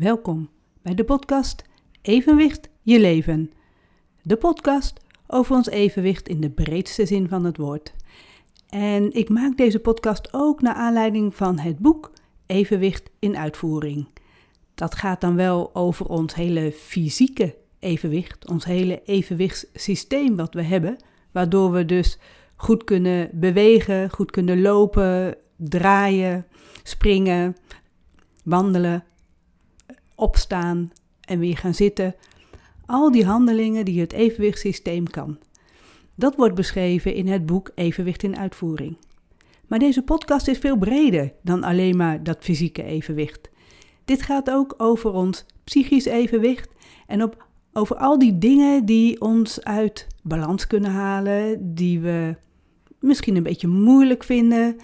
Welkom bij de podcast Evenwicht je leven. De podcast over ons evenwicht in de breedste zin van het woord. En ik maak deze podcast ook naar aanleiding van het boek Evenwicht in uitvoering. Dat gaat dan wel over ons hele fysieke evenwicht, ons hele evenwichtssysteem wat we hebben, waardoor we dus goed kunnen bewegen, goed kunnen lopen, draaien, springen, wandelen, opstaan en weer gaan zitten. Al die handelingen die het evenwichtssysteem kan. Dat wordt beschreven in het boek Evenwicht in Uitvoering. Maar deze podcast is veel breder dan alleen maar dat fysieke evenwicht. Dit gaat ook over ons psychisch evenwicht en op, over al die dingen die ons uit balans kunnen halen, die we misschien een beetje moeilijk vinden.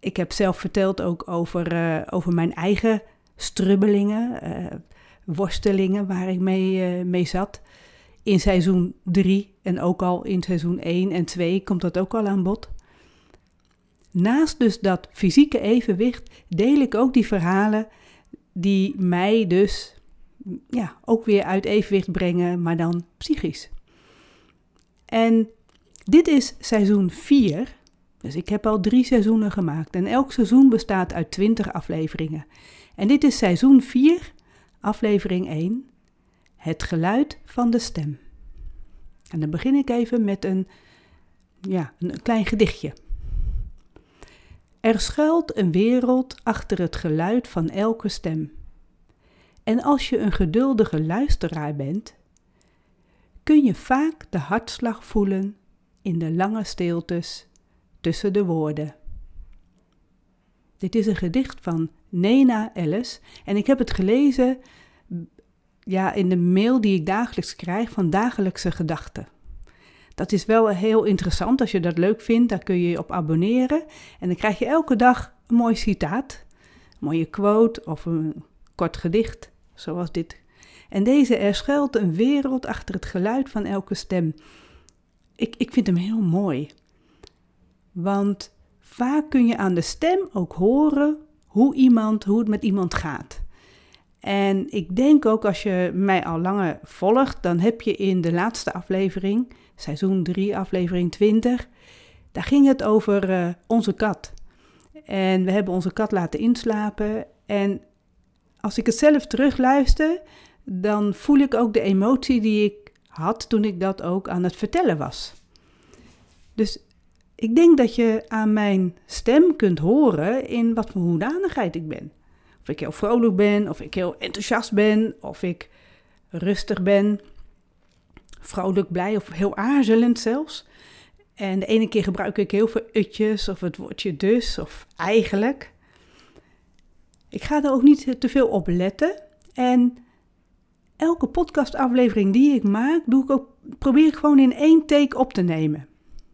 Ik heb zelf verteld ook over, uh, over mijn eigen strubbelingen, uh, worstelingen waar ik mee, uh, mee zat. In seizoen 3 en ook al in seizoen 1 en 2 komt dat ook al aan bod. Naast dus dat fysieke evenwicht deel ik ook die verhalen die mij dus ja, ook weer uit evenwicht brengen, maar dan psychisch. En dit is seizoen 4. Dus ik heb al drie seizoenen gemaakt en elk seizoen bestaat uit 20 afleveringen. En dit is seizoen 4, aflevering 1, het geluid van de stem. En dan begin ik even met een, ja, een klein gedichtje. Er schuilt een wereld achter het geluid van elke stem. En als je een geduldige luisteraar bent, kun je vaak de hartslag voelen in de lange stiltes tussen de woorden. Dit is een gedicht van Nena Ellis en ik heb het gelezen ja, in de mail die ik dagelijks krijg van dagelijkse gedachten. Dat is wel heel interessant. Als je dat leuk vindt, daar kun je je op abonneren. En dan krijg je elke dag een mooi citaat, een mooie quote of een kort gedicht, zoals dit. En deze er schuilt een wereld achter het geluid van elke stem. Ik, ik vind hem heel mooi. Want vaak kun je aan de stem ook horen hoe, iemand, hoe het met iemand gaat. En ik denk ook als je mij al langer volgt, dan heb je in de laatste aflevering, seizoen 3, aflevering 20, daar ging het over uh, onze kat. En we hebben onze kat laten inslapen. En als ik het zelf terugluister, dan voel ik ook de emotie die ik had toen ik dat ook aan het vertellen was. Dus ik denk dat je aan mijn stem kunt horen in wat voor hoedanigheid ik ben. Of ik heel vrolijk ben, of ik heel enthousiast ben, of ik rustig ben, vrolijk, blij of heel aarzelend zelfs. En de ene keer gebruik ik heel veel utjes of het woordje dus of eigenlijk. Ik ga er ook niet te veel op letten. En elke podcastaflevering die ik maak, doe ik ook, probeer ik gewoon in één take op te nemen.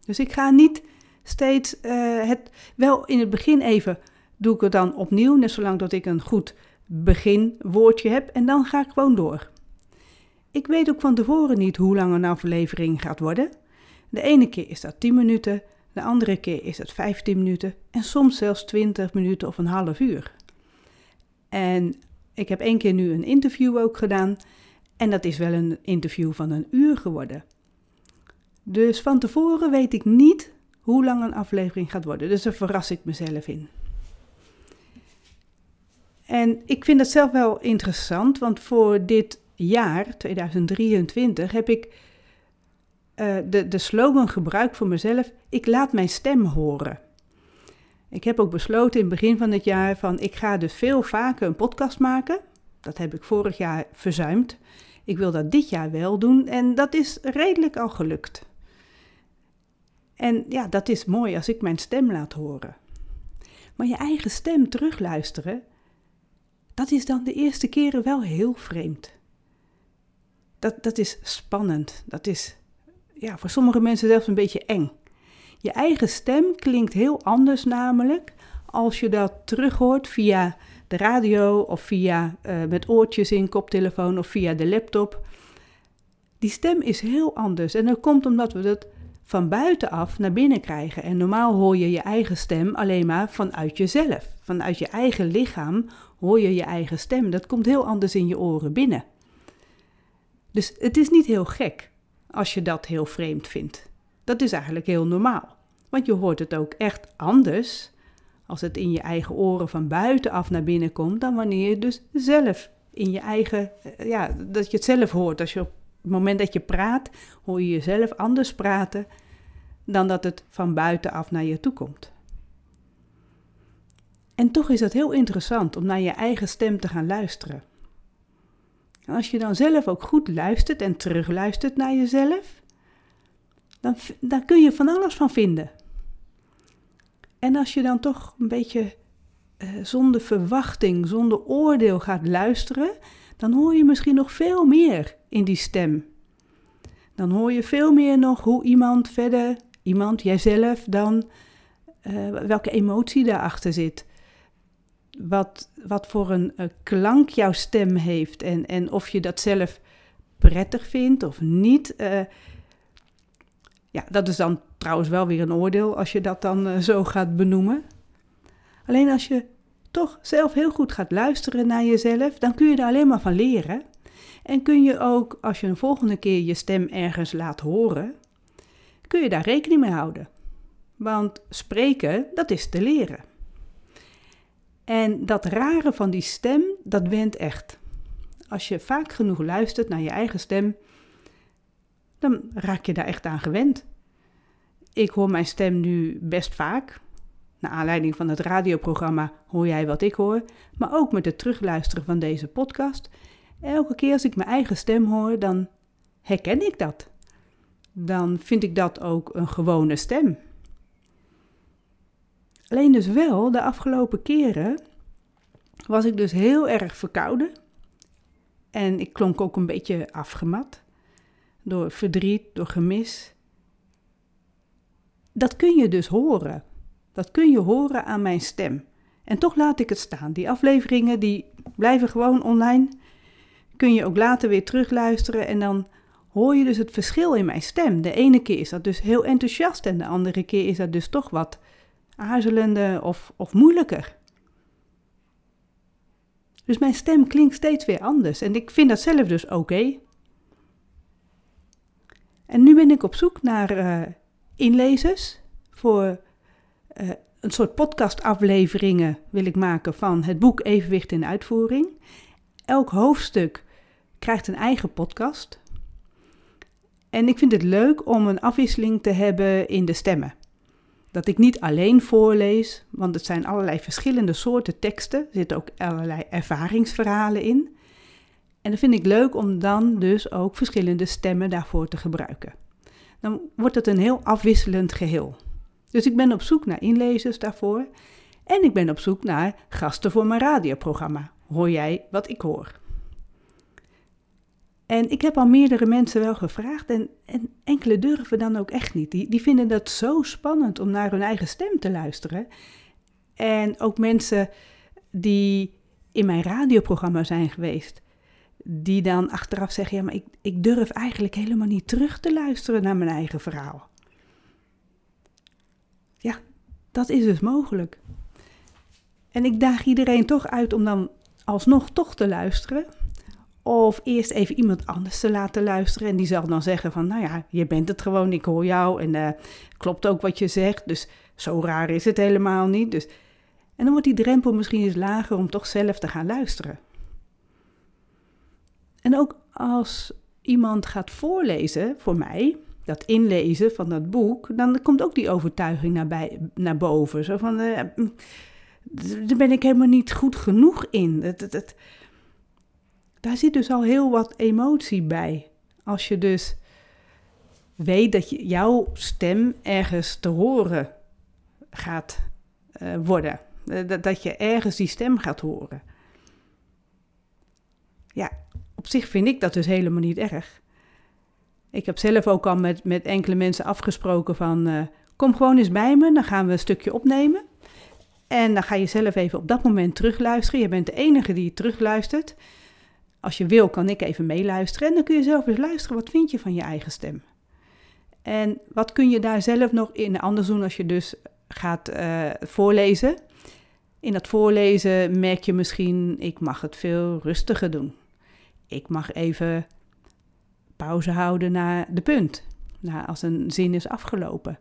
Dus ik ga niet steeds uh, het, wel in het begin even doe ik het dan opnieuw, net zolang dat ik een goed beginwoordje heb en dan ga ik gewoon door. Ik weet ook van tevoren niet hoe lang een aflevering gaat worden. De ene keer is dat 10 minuten, de andere keer is dat 15 minuten en soms zelfs 20 minuten of een half uur. En ik heb één keer nu een interview ook gedaan en dat is wel een interview van een uur geworden. Dus van tevoren weet ik niet hoe lang een aflevering gaat worden. Dus daar verras ik mezelf in. En ik vind het zelf wel interessant, want voor dit jaar, 2023, heb ik uh, de, de slogan gebruikt voor mezelf: ik laat mijn stem horen. Ik heb ook besloten in het begin van het jaar van ik ga dus veel vaker een podcast maken. Dat heb ik vorig jaar verzuimd. Ik wil dat dit jaar wel doen en dat is redelijk al gelukt. En ja, dat is mooi als ik mijn stem laat horen. Maar je eigen stem terugluisteren, dat is dan de eerste keren wel heel vreemd. Dat, dat is spannend. Dat is ja, voor sommige mensen zelfs een beetje eng. Je eigen stem klinkt heel anders namelijk als je dat terughoort via de radio of via uh, met oortjes in koptelefoon of via de laptop. Die stem is heel anders en dat komt omdat we dat van buitenaf naar binnen krijgen. En normaal hoor je je eigen stem alleen maar vanuit jezelf, vanuit je eigen lichaam hoor je je eigen stem. Dat komt heel anders in je oren binnen. Dus het is niet heel gek als je dat heel vreemd vindt. Dat is eigenlijk heel normaal. Want je hoort het ook echt anders als het in je eigen oren van buitenaf naar binnen komt, dan wanneer je dus zelf in je eigen, eh, ja, dat je het zelf hoort. Als je op het moment dat je praat, hoor je jezelf anders praten dan dat het van buitenaf naar je toe komt. En toch is het heel interessant om naar je eigen stem te gaan luisteren. En als je dan zelf ook goed luistert en terugluistert naar jezelf, dan, dan kun je van alles van vinden. En als je dan toch een beetje uh, zonder verwachting, zonder oordeel gaat luisteren, dan hoor je misschien nog veel meer in die stem. Dan hoor je veel meer nog hoe iemand verder, iemand, jijzelf, dan uh, welke emotie daarachter zit. Wat, wat voor een uh, klank jouw stem heeft en, en of je dat zelf prettig vindt of niet. Ja, dat is dan trouwens wel weer een oordeel als je dat dan zo gaat benoemen. Alleen als je toch zelf heel goed gaat luisteren naar jezelf, dan kun je er alleen maar van leren. En kun je ook, als je een volgende keer je stem ergens laat horen, kun je daar rekening mee houden. Want spreken, dat is te leren. En dat rare van die stem, dat went echt. Als je vaak genoeg luistert naar je eigen stem, dan raak je daar echt aan gewend. Ik hoor mijn stem nu best vaak. Naar aanleiding van het radioprogramma Hoor jij wat ik hoor, maar ook met het terugluisteren van deze podcast. Elke keer als ik mijn eigen stem hoor, dan herken ik dat. Dan vind ik dat ook een gewone stem. Alleen dus wel, de afgelopen keren was ik dus heel erg verkouden. En ik klonk ook een beetje afgemat door verdriet, door gemis. Dat kun je dus horen. Dat kun je horen aan mijn stem. En toch laat ik het staan. Die afleveringen die blijven gewoon online. Kun je ook later weer terugluisteren en dan hoor je dus het verschil in mijn stem. De ene keer is dat dus heel enthousiast en de andere keer is dat dus toch wat aarzelender of, of moeilijker. Dus mijn stem klinkt steeds weer anders en ik vind dat zelf dus oké. En nu ben ik op zoek naar uh, inlezers voor uh, een soort podcastafleveringen wil ik maken van het boek Evenwicht in uitvoering. Elk hoofdstuk krijgt een eigen podcast. En ik vind het leuk om een afwisseling te hebben in de stemmen. Dat ik niet alleen voorlees, want het zijn allerlei verschillende soorten teksten. Er zitten ook allerlei ervaringsverhalen in. En dat vind ik leuk om dan dus ook verschillende stemmen daarvoor te gebruiken. Dan wordt het een heel afwisselend geheel. Dus ik ben op zoek naar inlezers daarvoor. En ik ben op zoek naar gasten voor mijn radioprogramma. Hoor jij wat ik hoor? En ik heb al meerdere mensen wel gevraagd en, en enkele durven dan ook echt niet. Die, die vinden dat zo spannend om naar hun eigen stem te luisteren. En ook mensen die in mijn radioprogramma zijn geweest, die dan achteraf zeggen: Ja, maar ik, ik durf eigenlijk helemaal niet terug te luisteren naar mijn eigen verhaal. Ja, dat is dus mogelijk. En ik daag iedereen toch uit om dan alsnog toch te luisteren. Of eerst even iemand anders te laten luisteren. En die zal dan zeggen van, nou ja, je bent het gewoon, ik hoor jou. En uh, klopt ook wat je zegt. Dus zo raar is het helemaal niet. Dus, en dan wordt die drempel misschien eens lager om toch zelf te gaan luisteren. En ook als iemand gaat voorlezen voor mij, dat inlezen van dat boek, dan komt ook die overtuiging naar, bij, naar boven. Zo van, uh, daar ben ik helemaal niet goed genoeg in. Daar zit dus al heel wat emotie bij. Als je dus weet dat je, jouw stem ergens te horen gaat uh, worden. Dat, dat je ergens die stem gaat horen. Ja, op zich vind ik dat dus helemaal niet erg. Ik heb zelf ook al met, met enkele mensen afgesproken van... Uh, kom gewoon eens bij me, dan gaan we een stukje opnemen. En dan ga je zelf even op dat moment terugluisteren. Je bent de enige die terugluistert. Als je wil, kan ik even meeluisteren. En dan kun je zelf eens luisteren, wat vind je van je eigen stem? En wat kun je daar zelf nog in anders doen als je dus gaat uh, voorlezen? In het voorlezen merk je misschien, ik mag het veel rustiger doen. Ik mag even pauze houden naar de punt, als een zin is afgelopen.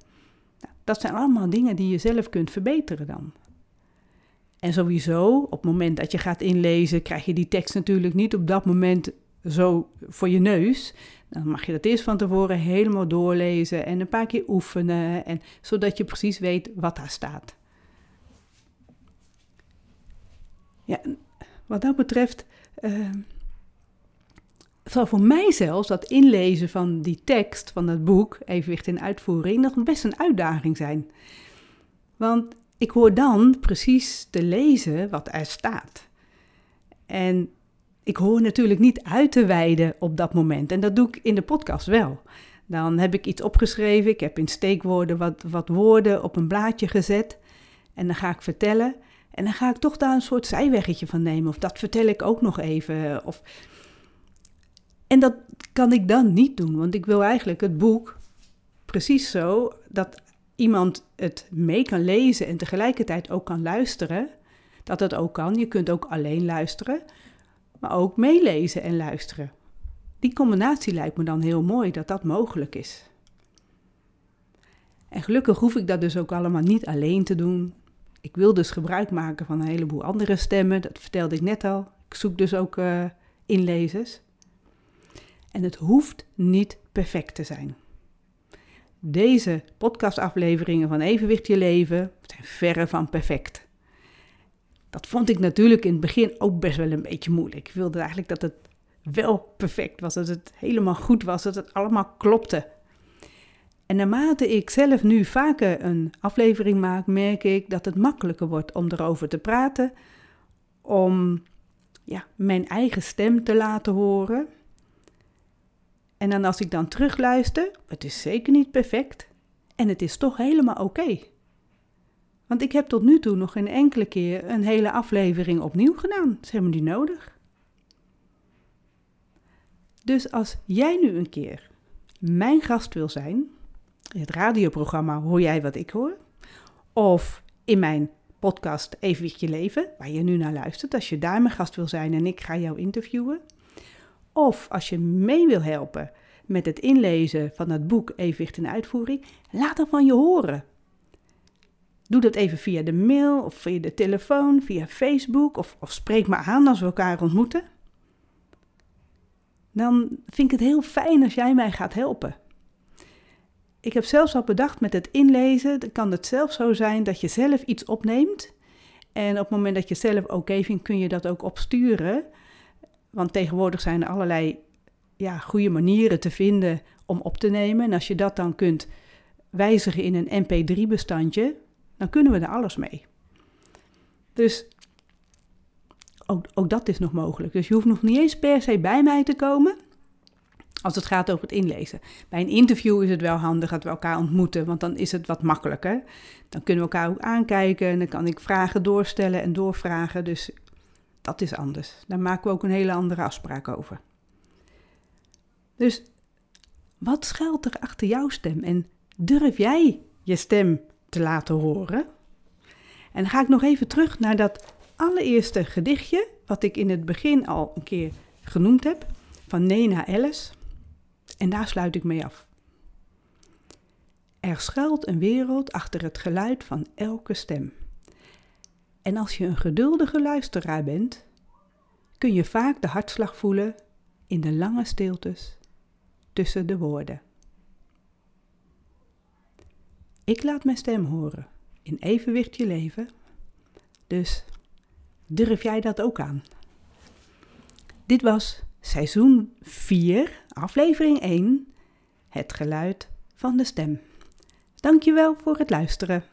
Nou, dat zijn allemaal dingen die je zelf kunt verbeteren dan. En sowieso, op het moment dat je gaat inlezen, krijg je die tekst natuurlijk niet op dat moment zo voor je neus. Dan mag je dat eerst van tevoren helemaal doorlezen en een paar keer oefenen, en, zodat je precies weet wat daar staat. Ja, wat dat betreft uh, zal voor mij zelfs dat inlezen van die tekst van het boek, Evenwicht in Uitvoering, nog best een uitdaging zijn. Want ik hoor dan precies te lezen wat er staat. En ik hoor natuurlijk niet uit te wijden op dat moment. En dat doe ik in de podcast wel. Dan heb ik iets opgeschreven. Ik heb in steekwoorden wat, wat woorden op een blaadje gezet. En dan ga ik vertellen. En dan ga ik toch daar een soort zijweggetje van nemen. Of dat vertel ik ook nog even. Of... En dat kan ik dan niet doen. Want ik wil eigenlijk het boek precies zo dat iemand het mee kan lezen en tegelijkertijd ook kan luisteren. Dat het ook kan. Je kunt ook alleen luisteren maar ook meelezen en luisteren. Die combinatie lijkt me dan heel mooi dat dat mogelijk is. En gelukkig hoef ik dat dus ook allemaal niet alleen te doen. Ik wil dus gebruik maken van een heleboel andere stemmen, dat vertelde ik net al. Ik zoek dus ook uh, inlezers. En het hoeft niet perfect te zijn. Deze podcastafleveringen van Evenwicht Je Leven zijn verre van perfect. Dat vond ik natuurlijk in het begin ook best wel een beetje moeilijk. Ik wilde eigenlijk dat het wel perfect was, dat het helemaal goed was, dat het allemaal klopte. En naarmate ik zelf nu vaker een aflevering maak, merk ik dat het makkelijker wordt om erover te praten, om ja, mijn eigen stem te laten horen. En dan als ik dan terugluister, het is zeker niet perfect en het is toch helemaal oké. Want ik heb tot nu toe nog geen enkele keer een hele aflevering opnieuw gedaan. Is helemaal niet nodig. Dus als jij nu een keer mijn gast wil zijn, in het radioprogramma Hoor jij wat ik hoor, of in mijn podcast Evenwichtje Leven, waar je nu naar luistert, als je daar mijn gast wil zijn en ik ga jou interviewen, of als je mee wil helpen met het inlezen van het boek Evenwicht in Uitvoering, laat dan van je horen. Doe dat even via de mail of via de telefoon, via Facebook of, of spreek me aan als we elkaar ontmoeten. Dan vind ik het heel fijn als jij mij gaat helpen. Ik heb zelfs al bedacht met het inlezen, dan kan het zelfs zo zijn dat je zelf iets opneemt. En op het moment dat je zelf oké vindt, kun je dat ook opsturen. Want tegenwoordig zijn er allerlei ja, goede manieren te vinden om op te nemen. En als je dat dan kunt wijzigen in een MP3-bestandje, dan kunnen we er alles mee. Dus ook, ook dat is nog mogelijk. Dus je hoeft nog niet eens per se bij mij te komen als het gaat over het inlezen. Bij een interview is het wel handig dat we elkaar ontmoeten, want dan is het wat makkelijker. Dan kunnen we elkaar ook aankijken en dan kan ik vragen doorstellen en doorvragen. Dus dat is anders. Daar maken we ook een hele andere afspraak over. Dus wat schuilt er achter jouw stem en durf jij je stem te laten horen. En dan ga ik nog even terug naar dat allereerste gedichtje, wat ik in het begin al een keer genoemd heb, van Nena Ellis. En daar sluit ik mee af. Er schuilt een wereld achter het geluid van elke stem. En als je een geduldige luisteraar bent, kun je vaak de hartslag voelen in de lange stiltes tussen de woorden. Ik laat mijn stem horen. In evenwicht je leven. Dus durf jij dat ook aan? Dit was seizoen 4, aflevering 1. Het geluid van de stem. Dankjewel voor het luisteren.